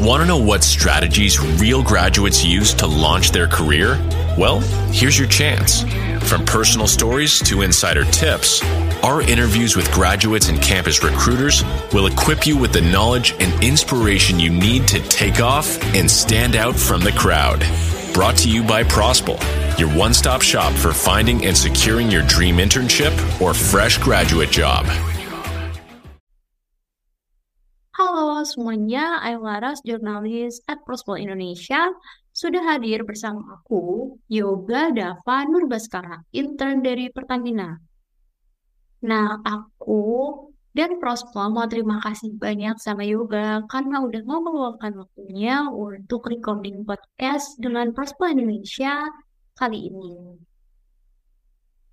Want to know what strategies real graduates use to launch their career? Well, here's your chance. From personal stories to insider tips, our interviews with graduates and campus recruiters will equip you with the knowledge and inspiration you need to take off and stand out from the crowd. Brought to you by Prospel, your one stop shop for finding and securing your dream internship or fresh graduate job. Semuanya, I'm Laras, jurnalis at Prospel Indonesia. Sudah hadir bersama aku, Yoga Dava Nurbaskara, intern dari Pertamina. Nah, aku dan Prospel mau terima kasih banyak sama Yoga karena udah mau meluangkan waktunya untuk recording podcast dengan Prospel Indonesia kali ini.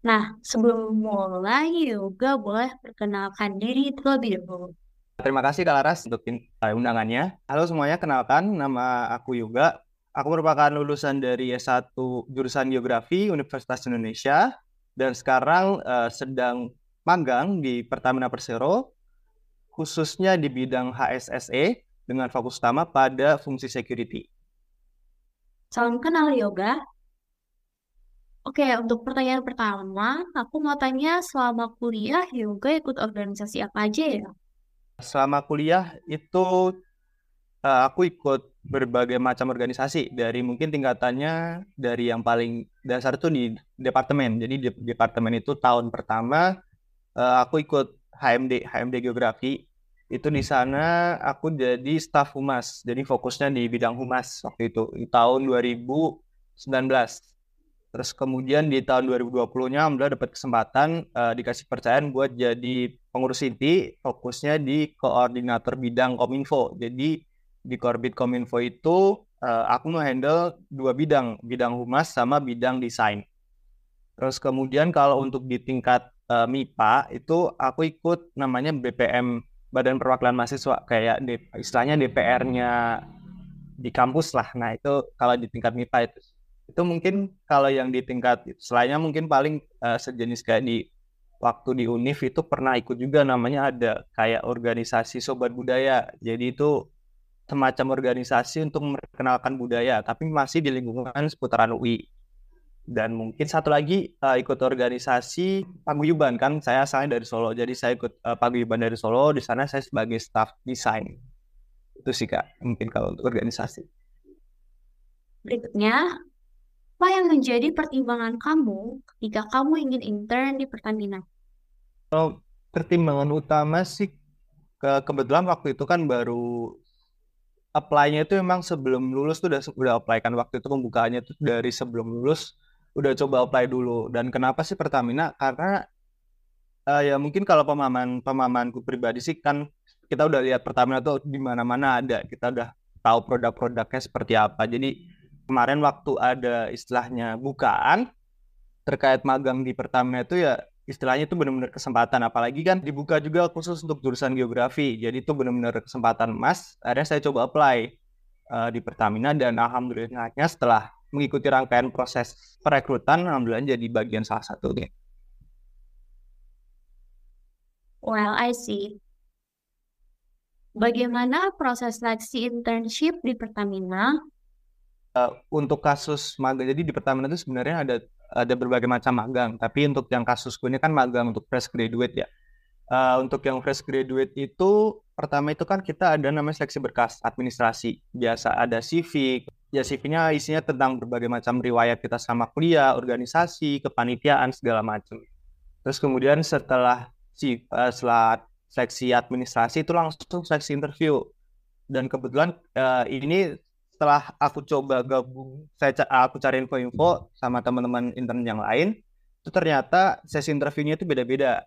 Nah, sebelum mulai, Yoga boleh perkenalkan diri terlebih dahulu. Terima kasih Kak Laras untuk undangannya. Halo semuanya, kenalkan nama aku Yoga. Aku merupakan lulusan dari S1 jurusan Geografi Universitas Indonesia dan sekarang uh, sedang magang di Pertamina Persero khususnya di bidang HSSE dengan fokus utama pada fungsi security. Salam kenal Yoga. Oke, untuk pertanyaan pertama, aku mau tanya selama kuliah Yoga ikut organisasi apa aja ya? Selama kuliah itu uh, aku ikut berbagai macam organisasi dari mungkin tingkatannya dari yang paling dasar tuh di departemen. Jadi di departemen itu tahun pertama uh, aku ikut HMD HMD Geografi. Itu di sana aku jadi staf humas. Jadi fokusnya di bidang humas waktu itu di tahun 2019. Terus kemudian di tahun 2020-nya Alhamdulillah dapat kesempatan uh, dikasih percayaan buat jadi pengurus inti, fokusnya di koordinator bidang Kominfo. Jadi di Korbit Kominfo itu uh, aku mau handle dua bidang, bidang humas sama bidang desain. Terus kemudian kalau untuk di tingkat uh, MIPA itu aku ikut namanya BPM Badan Perwakilan Mahasiswa kayak istilahnya DPR-nya di kampus lah. Nah itu kalau di tingkat MIPA itu itu mungkin kalau yang di tingkat selainnya mungkin paling uh, sejenis kayak di waktu di UNIF itu pernah ikut juga namanya ada kayak organisasi sobat budaya. Jadi itu semacam organisasi untuk memperkenalkan budaya tapi masih di lingkungan seputaran UI dan mungkin satu lagi uh, ikut organisasi paguyuban kan? Saya asalnya dari Solo jadi saya ikut uh, paguyuban dari Solo di sana saya sebagai staff desain itu sih kak mungkin kalau untuk organisasi. Berikutnya apa yang menjadi pertimbangan kamu ketika kamu ingin intern di Pertamina? Oh, pertimbangan utama sih ke kebetulan waktu itu kan baru apply-nya itu memang sebelum lulus tuh udah udah apply kan. Waktu itu pembukaannya tuh dari sebelum lulus udah coba apply dulu. Dan kenapa sih Pertamina? Karena uh, ya mungkin kalau pemahaman pemahamanku pribadi sih kan kita udah lihat Pertamina tuh di mana-mana ada. Kita udah tahu produk-produknya seperti apa. Jadi kemarin waktu ada istilahnya bukaan terkait magang di Pertamina itu ya istilahnya itu benar-benar kesempatan apalagi kan dibuka juga khusus untuk jurusan geografi jadi itu benar-benar kesempatan emas akhirnya saya coba apply uh, di Pertamina dan alhamdulillahnya setelah mengikuti rangkaian proses perekrutan alhamdulillah jadi bagian salah satu deh. Well, I see. Bagaimana proses seleksi internship di Pertamina uh, untuk kasus magang jadi di Pertamina itu sebenarnya ada ada berbagai macam magang tapi untuk yang kasus ini kan magang untuk fresh graduate ya. Uh, untuk yang fresh graduate itu pertama itu kan kita ada namanya seleksi berkas administrasi. Biasa ada CV ya CV-nya isinya tentang berbagai macam riwayat kita sama kuliah organisasi kepanitiaan segala macam. Terus kemudian setelah si uh, setelah seleksi administrasi itu langsung seleksi interview. Dan kebetulan uh, ini setelah aku coba gabung saya aku cari info-info sama teman-teman intern yang lain itu ternyata sesi interviewnya itu beda-beda.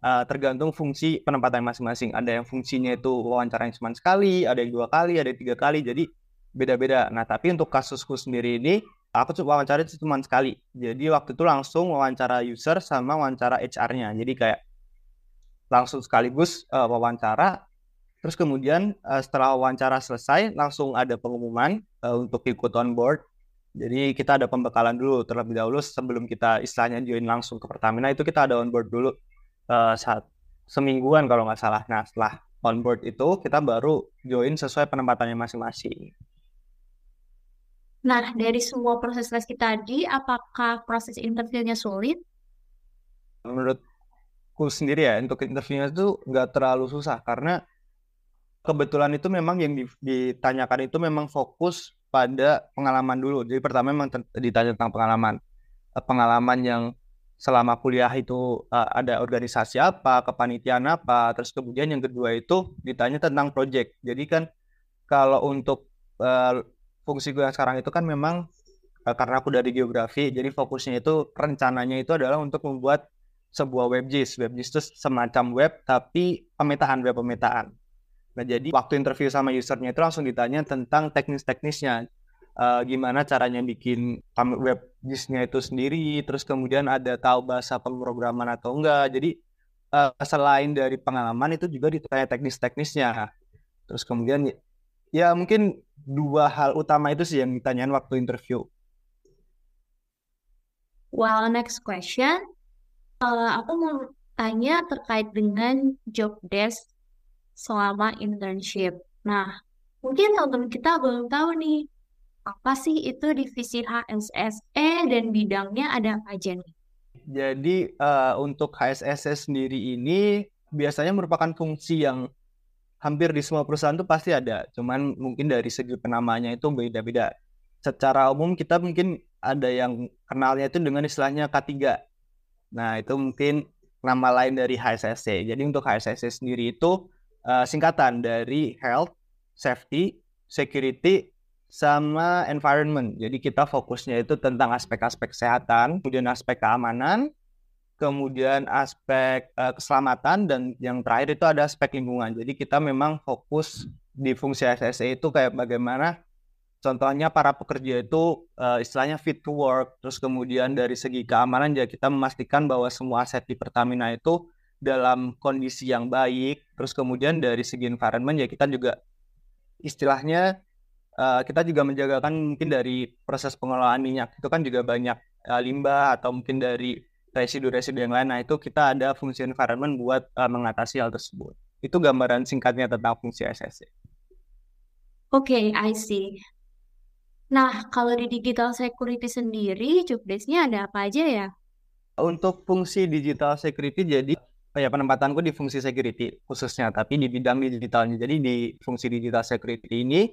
Uh, tergantung fungsi penempatan masing-masing. Ada yang fungsinya itu wawancara yang cuma sekali ada yang dua kali ada yang tiga kali jadi beda-beda. Nah tapi untuk kasusku sendiri ini aku coba wawancara itu cuma sekali. Jadi waktu itu langsung wawancara user sama wawancara HR-nya jadi kayak langsung sekaligus uh, wawancara Terus kemudian uh, setelah wawancara selesai langsung ada pengumuman uh, untuk ikut on board. Jadi kita ada pembekalan dulu terlebih dahulu sebelum kita istilahnya join langsung ke Pertamina itu kita ada on board dulu uh, saat semingguan kalau nggak salah. Nah setelah on board itu kita baru join sesuai penempatannya masing-masing. Nah, dari semua proses seleksi tadi, apakah proses interviewnya sulit? Menurutku sendiri ya, untuk interviewnya itu nggak terlalu susah karena kebetulan itu memang yang ditanyakan itu memang fokus pada pengalaman dulu. Jadi pertama memang ditanya tentang pengalaman, eh, pengalaman yang selama kuliah itu uh, ada organisasi apa, kepanitiaan apa, terus kemudian yang kedua itu ditanya tentang project. Jadi kan kalau untuk uh, fungsi gue sekarang itu kan memang karena aku dari geografi, jadi fokusnya itu rencananya itu adalah untuk membuat sebuah WebGIS. WebGIS itu semacam web tapi pemetaan, web pemetaan. Nah, jadi waktu interview sama usernya itu langsung ditanya tentang teknis-teknisnya. Uh, gimana caranya bikin web GIS-nya itu sendiri, terus kemudian ada tahu bahasa pemrograman atau enggak. Jadi uh, selain dari pengalaman itu juga ditanya teknis-teknisnya. Terus kemudian ya mungkin dua hal utama itu sih yang ditanyain waktu interview. Well, next question. Uh, aku mau tanya terkait dengan job desk selama internship. Nah, mungkin teman-teman kita belum tahu nih, apa sih itu divisi HSSE dan bidangnya ada apa aja nih? Jadi uh, untuk HSSE sendiri ini biasanya merupakan fungsi yang hampir di semua perusahaan tuh pasti ada. Cuman mungkin dari segi penamanya itu beda-beda. Secara umum kita mungkin ada yang kenalnya itu dengan istilahnya K3. Nah, itu mungkin nama lain dari HSSC. Jadi untuk HSSC sendiri itu uh, singkatan dari Health, Safety, Security, sama Environment. Jadi kita fokusnya itu tentang aspek-aspek kesehatan, kemudian aspek keamanan, kemudian aspek uh, keselamatan dan yang terakhir itu ada aspek lingkungan. Jadi kita memang fokus di fungsi SSE itu kayak bagaimana contohnya para pekerja itu uh, istilahnya fit to work, terus kemudian dari segi keamanan ya kita memastikan bahwa semua aset di Pertamina itu dalam kondisi yang baik, terus kemudian dari segi environment ya kita juga istilahnya uh, kita juga menjagakan mungkin dari proses pengelolaan minyak itu kan juga banyak uh, limbah atau mungkin dari residu-residu yang lain. Nah, itu kita ada fungsi environment buat uh, mengatasi hal tersebut. Itu gambaran singkatnya tentang fungsi SSC. Oke, okay, I see. Nah, kalau di digital security sendiri, job desk-nya ada apa aja ya? Untuk fungsi digital security, jadi ya penempatanku di fungsi security khususnya, tapi di bidang digitalnya. Jadi di fungsi digital security ini,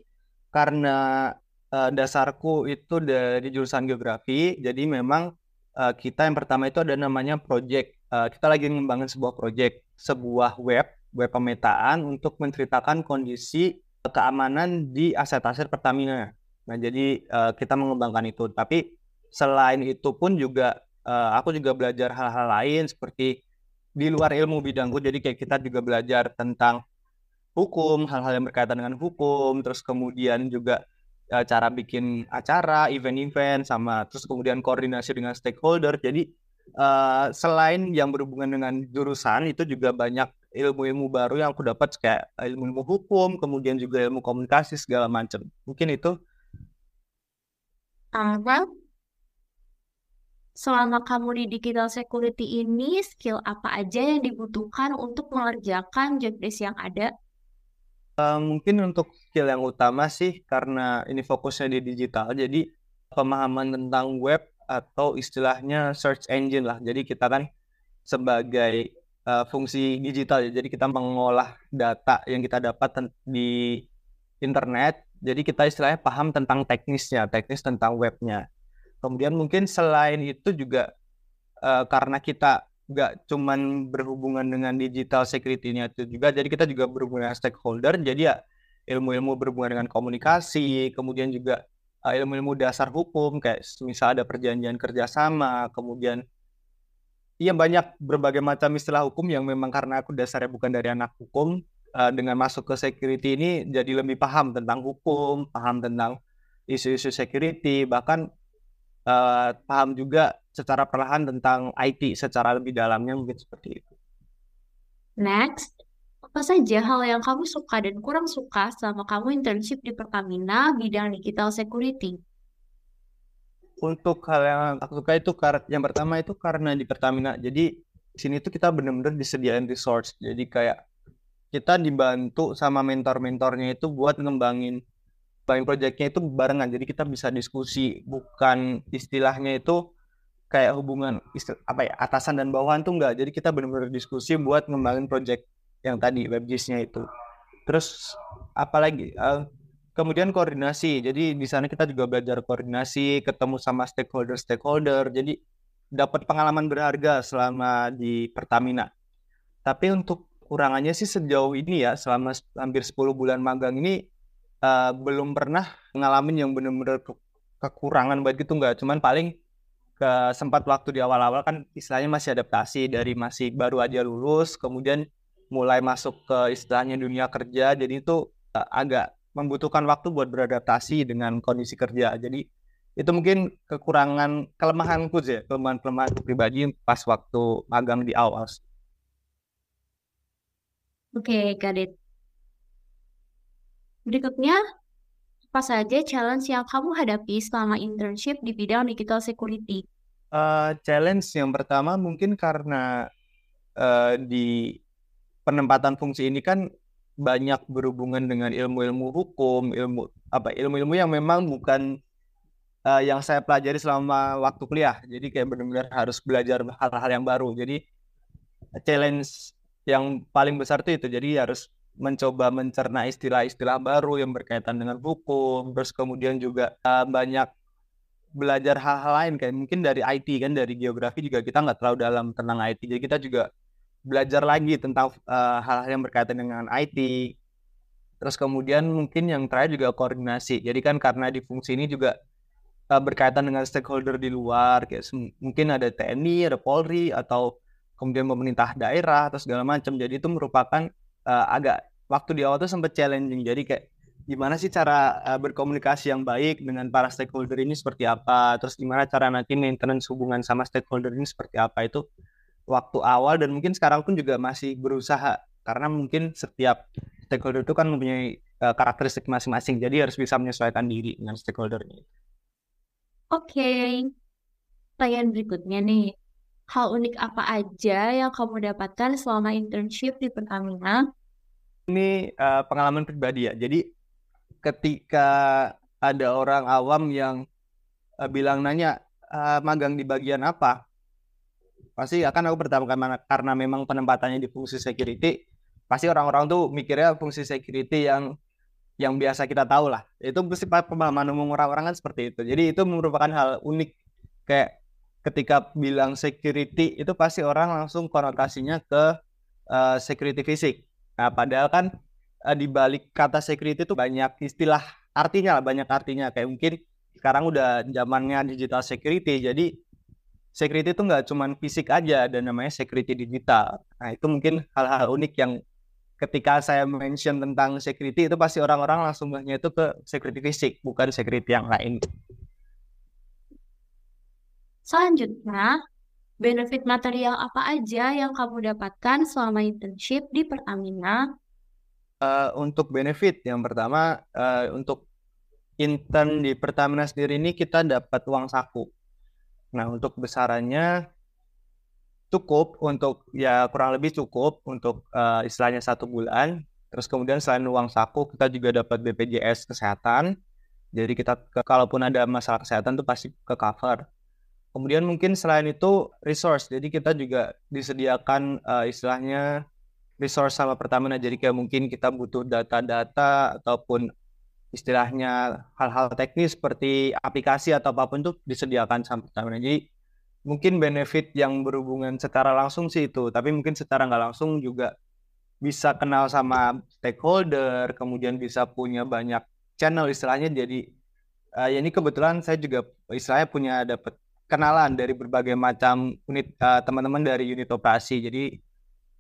karena uh, dasarku itu dari jurusan geografi, jadi memang uh, kita yang pertama itu ada namanya project. Uh, kita lagi mengembangkan sebuah project, sebuah web, web pemetaan untuk menceritakan kondisi keamanan di aset-aset Pertamina. Nah, jadi uh, kita mengembangkan itu. Tapi selain itu pun juga uh, aku juga belajar hal-hal lain seperti di luar ilmu bidangku. Jadi kayak kita juga belajar tentang hukum, hal-hal yang berkaitan dengan hukum, terus kemudian juga uh, cara bikin acara, event-event, sama terus kemudian koordinasi dengan stakeholder. Jadi uh, selain yang berhubungan dengan jurusan itu juga banyak ilmu-ilmu baru yang aku dapat kayak ilmu-ilmu hukum, kemudian juga ilmu komunikasi segala macam. Mungkin itu. Well, selama kamu di digital security ini, skill apa aja yang dibutuhkan untuk mengerjakan job desk yang ada? Uh, mungkin untuk skill yang utama sih karena ini fokusnya di digital, jadi pemahaman tentang web atau istilahnya search engine lah. Jadi kita kan sebagai uh, fungsi digital ya, jadi kita mengolah data yang kita dapat di internet. Jadi kita istilahnya paham tentang teknisnya, teknis tentang webnya. Kemudian mungkin selain itu juga uh, karena kita nggak cuman berhubungan dengan digital security-nya itu juga, jadi kita juga berhubungan dengan stakeholder, jadi ya ilmu-ilmu berhubungan dengan komunikasi, kemudian juga uh, ilmu-ilmu dasar hukum, kayak misal ada perjanjian kerjasama, kemudian iya banyak berbagai macam istilah hukum yang memang karena aku dasarnya bukan dari anak hukum, uh, dengan masuk ke security ini jadi lebih paham tentang hukum, paham tentang isu-isu security, bahkan uh, paham juga secara perlahan tentang IT secara lebih dalamnya mungkin seperti itu. Next, apa saja hal yang kamu suka dan kurang suka selama kamu internship di Pertamina bidang digital security? Untuk hal yang aku suka itu yang pertama itu karena di Pertamina. Jadi di sini tuh kita benar-benar disediain resource. Jadi kayak kita dibantu sama mentor-mentornya itu buat ngembangin ngembangin proyeknya itu barengan. Jadi kita bisa diskusi, bukan istilahnya itu kayak hubungan istil, apa ya atasan dan bawahan tuh enggak. Jadi kita benar-benar diskusi buat ngembangin proyek yang tadi WebGIS-nya itu. Terus apalagi uh, kemudian koordinasi. Jadi di sana kita juga belajar koordinasi, ketemu sama stakeholder-stakeholder. Jadi dapat pengalaman berharga selama di Pertamina. Tapi untuk kurangannya sih sejauh ini ya selama hampir 10 bulan magang ini uh, belum pernah ngalamin yang benar-benar ke kekurangan buat gitu nggak. Cuman paling ke sempat waktu di awal-awal kan istilahnya masih adaptasi dari masih baru aja lulus kemudian mulai masuk ke istilahnya dunia kerja. Jadi itu uh, agak membutuhkan waktu buat beradaptasi dengan kondisi kerja. Jadi itu mungkin kekurangan kelemahanku sih kelemahan kelemahan pribadi pas waktu magang di awal. Oke, got it. Berikutnya, apa saja challenge yang kamu hadapi selama internship di bidang digital security? Uh, challenge yang pertama mungkin karena uh, di penempatan fungsi ini kan banyak berhubungan dengan ilmu-ilmu hukum, ilmu apa ilmu-ilmu yang memang bukan uh, yang saya pelajari selama waktu kuliah. Jadi kayak benar-benar harus belajar hal-hal yang baru. Jadi challenge yang paling besar itu itu jadi harus mencoba mencerna istilah-istilah baru yang berkaitan dengan hukum terus kemudian juga uh, banyak belajar hal-hal lain kayak mungkin dari IT kan dari geografi juga kita nggak terlalu dalam tentang IT jadi kita juga belajar lagi tentang uh, hal-hal yang berkaitan dengan IT terus kemudian mungkin yang terakhir juga koordinasi. Jadi kan karena di fungsi ini juga uh, berkaitan dengan stakeholder di luar kayak mungkin ada TNI ada Polri atau kemudian pemerintah daerah atau segala macam. Jadi itu merupakan uh, agak waktu di awal tuh sempat challenging. Jadi kayak gimana sih cara uh, berkomunikasi yang baik dengan para stakeholder ini seperti apa? Terus gimana cara nanti maintenance hubungan sama stakeholder ini seperti apa? Itu waktu awal dan mungkin sekarang pun juga masih berusaha karena mungkin setiap stakeholder itu kan mempunyai uh, karakteristik masing-masing. Jadi harus bisa menyesuaikan diri dengan stakeholdernya. Oke, okay. pertanyaan berikutnya nih hal unik apa aja yang kamu dapatkan selama internship di Pertamina? Ini uh, pengalaman pribadi ya. Jadi ketika ada orang awam yang uh, bilang nanya uh, magang di bagian apa, pasti akan aku pertama kali karena memang penempatannya di fungsi security, pasti orang-orang tuh mikirnya fungsi security yang yang biasa kita tahu lah. Itu pasti pemahaman umum orang-orang kan seperti itu. Jadi itu merupakan hal unik kayak ketika bilang security itu pasti orang langsung konotasinya ke uh, security fisik. Nah, padahal kan uh, di balik kata security itu banyak istilah artinya lah, banyak artinya. Kayak mungkin sekarang udah zamannya digital security, jadi security itu nggak cuma fisik aja, dan namanya security digital. Nah, itu mungkin hal-hal unik yang ketika saya mention tentang security itu pasti orang-orang langsung itu ke security fisik, bukan security yang lain. Selanjutnya, benefit material apa aja yang kamu dapatkan selama internship di Pertamina? Uh, untuk benefit yang pertama, uh, untuk intern di Pertamina sendiri ini kita dapat uang saku. Nah, untuk besarannya cukup untuk ya kurang lebih cukup untuk uh, istilahnya satu bulan. Terus kemudian selain uang saku kita juga dapat BPJS kesehatan. Jadi kita kalaupun ada masalah kesehatan tuh pasti ke cover. Kemudian mungkin selain itu resource, jadi kita juga disediakan uh, istilahnya resource sama Pertamina. Jadi kayak mungkin kita butuh data-data ataupun istilahnya hal-hal teknis seperti aplikasi atau apa pun itu disediakan sama Pertamina. Jadi mungkin benefit yang berhubungan secara langsung sih itu, tapi mungkin secara nggak langsung juga bisa kenal sama stakeholder, kemudian bisa punya banyak channel istilahnya. Jadi uh, ya ini kebetulan saya juga istilahnya punya dapat kenalan dari berbagai macam unit uh, teman-teman dari unit operasi. Jadi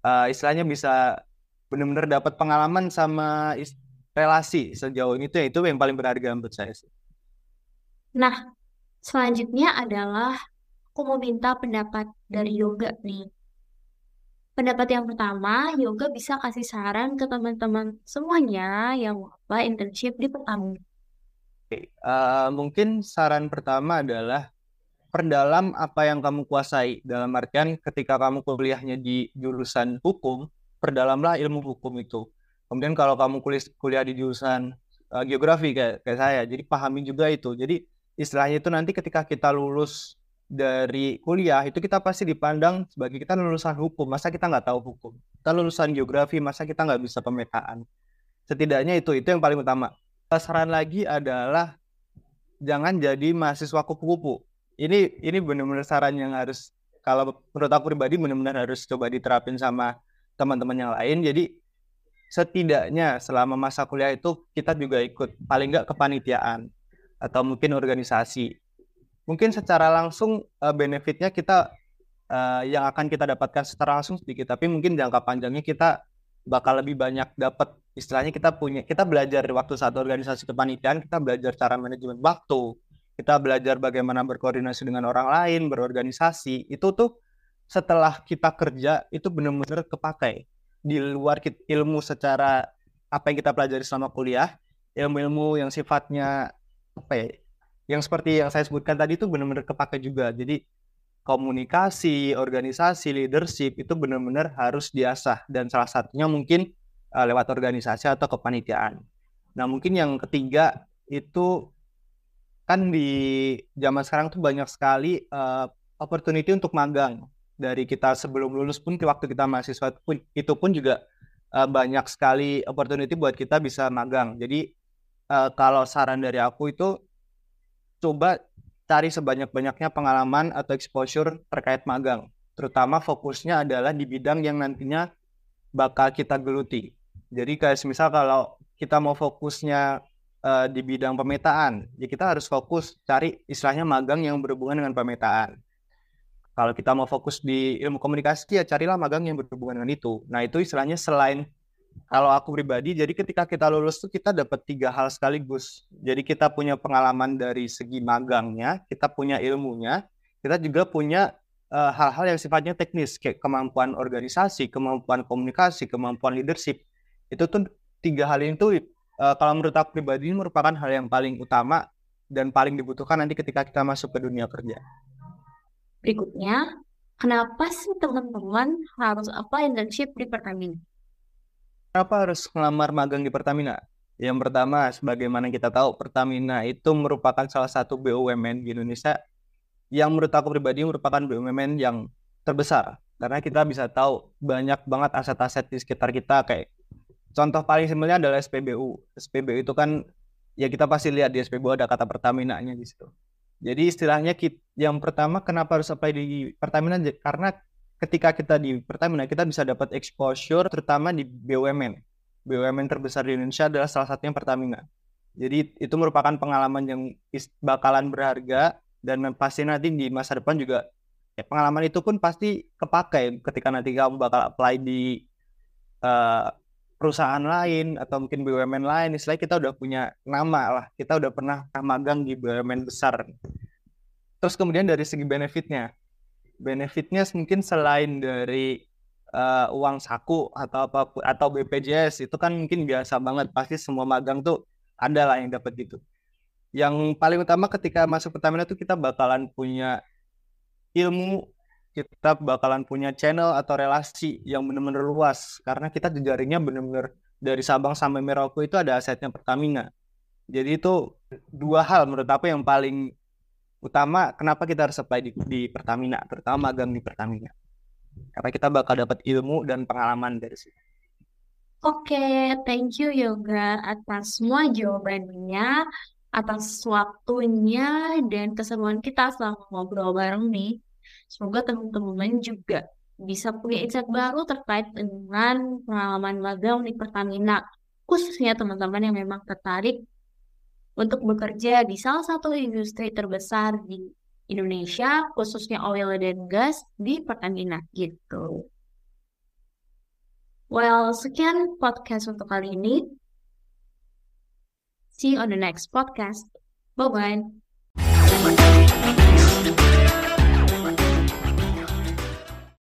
uh, istilahnya bisa benar-benar dapat pengalaman sama relasi sejauh ini tuh ya, itu yang paling berharga menurut saya sih. Nah, selanjutnya adalah aku mau minta pendapat dari Yoga nih. Pendapat yang pertama, Yoga bisa kasih saran ke teman-teman semuanya yang apa internship di Pertamina. Oke, uh, mungkin saran pertama adalah perdalam apa yang kamu kuasai. Dalam artian ketika kamu kuliahnya di jurusan hukum, perdalamlah ilmu hukum itu. Kemudian kalau kamu kuliah, kuliah di jurusan uh, geografi kayak, kayak saya, jadi pahami juga itu. Jadi istilahnya itu nanti ketika kita lulus dari kuliah itu kita pasti dipandang sebagai kita lulusan hukum, masa kita nggak tahu hukum? Kita lulusan geografi, masa kita nggak bisa pemetaan? Setidaknya itu itu yang paling utama. Saran lagi adalah jangan jadi mahasiswa kupu-kupu. Ini ini benar-benar saran yang harus kalau menurut aku pribadi benar-benar harus coba diterapin sama teman-teman yang lain. Jadi setidaknya selama masa kuliah itu kita juga ikut paling nggak kepanitiaan atau mungkin organisasi. Mungkin secara langsung uh, benefitnya kita uh, yang akan kita dapatkan secara langsung sedikit, tapi mungkin jangka panjangnya kita bakal lebih banyak dapat istilahnya kita punya kita belajar waktu satu organisasi kepanitiaan kita belajar cara manajemen waktu kita belajar bagaimana berkoordinasi dengan orang lain, berorganisasi, itu tuh setelah kita kerja itu benar-benar kepakai di luar ilmu secara apa yang kita pelajari selama kuliah, ilmu-ilmu yang sifatnya apa ya, yang seperti yang saya sebutkan tadi itu benar-benar kepakai juga. Jadi komunikasi, organisasi, leadership itu benar-benar harus diasah dan salah satunya mungkin uh, lewat organisasi atau kepanitiaan. Nah, mungkin yang ketiga itu kan di zaman sekarang tuh banyak sekali uh, opportunity untuk magang dari kita sebelum lulus pun ke waktu kita mahasiswa pun itu pun juga uh, banyak sekali opportunity buat kita bisa magang. Jadi uh, kalau saran dari aku itu coba cari sebanyak-banyaknya pengalaman atau exposure terkait magang. Terutama fokusnya adalah di bidang yang nantinya bakal kita geluti. Jadi kayak misal kalau kita mau fokusnya uh, di bidang pemetaan, ya kita harus fokus cari istilahnya magang yang berhubungan dengan pemetaan. Kalau kita mau fokus di ilmu komunikasi, ya carilah magang yang berhubungan dengan itu. Nah itu istilahnya selain kalau aku pribadi, jadi ketika kita lulus tuh kita dapat tiga hal sekaligus. Jadi kita punya pengalaman dari segi magangnya, kita punya ilmunya, kita juga punya eh, hal-hal uh, yang sifatnya teknis, kayak kemampuan organisasi, kemampuan komunikasi, kemampuan leadership. Itu tuh tiga hal itu uh, kalau menurut aku pribadi ini merupakan hal yang paling utama dan paling dibutuhkan nanti ketika kita masuk ke dunia kerja. Berikutnya, kenapa sih teman-teman harus apa internship di Pertamina? Kenapa harus melamar magang di Pertamina? Yang pertama, sebagaimana kita tahu, Pertamina itu merupakan salah satu BUMN di Indonesia yang menurut aku pribadi merupakan BUMN yang terbesar. Karena kita bisa tahu banyak banget aset-aset di sekitar kita kayak contoh paling simpelnya adalah SPBU. SPBU itu kan ya kita pasti lihat di SPBU ada kata Pertamina-nya di situ. Jadi istilahnya yang pertama kenapa harus apply di Pertamina karena ketika kita di Pertamina kita bisa dapat exposure terutama di BUMN. BUMN terbesar di Indonesia adalah salah satunya Pertamina. Jadi itu merupakan pengalaman yang bakalan berharga dan pasti nanti di masa depan juga ya, pengalaman itu pun pasti kepakai ketika nanti kamu bakal apply di uh, perusahaan lain atau mungkin BUMN lain, istilahnya kita udah punya nama lah, kita udah pernah magang di BUMN besar. Terus kemudian dari segi benefitnya, benefitnya mungkin selain dari uh, uang saku atau apa atau BPJS itu kan mungkin biasa banget, pasti semua magang tuh ada lah yang dapat gitu. Yang paling utama ketika masuk Pertamina tuh kita bakalan punya ilmu kita bakalan punya channel atau relasi yang benar-benar luas karena kita jejaringnya benar-benar dari Sabang sampai Merauke itu ada asetnya Pertamina. Jadi itu dua hal menurut aku yang paling utama kenapa kita harus apply di, di Pertamina, terutama magang di Pertamina. Karena kita bakal dapat ilmu dan pengalaman dari situ. Oke, okay, thank you Yoga atas semua jawabannya, atas waktunya dan keseruan kita selama ngobrol bareng nih. Semoga teman-teman juga bisa punya insight baru terkait dengan pengalaman magang di Pertamina. Khususnya teman-teman yang memang tertarik untuk bekerja di salah satu industri terbesar di Indonesia, khususnya oil dan gas di Pertamina gitu. Well, sekian podcast untuk kali ini. See you on the next podcast. Bye-bye.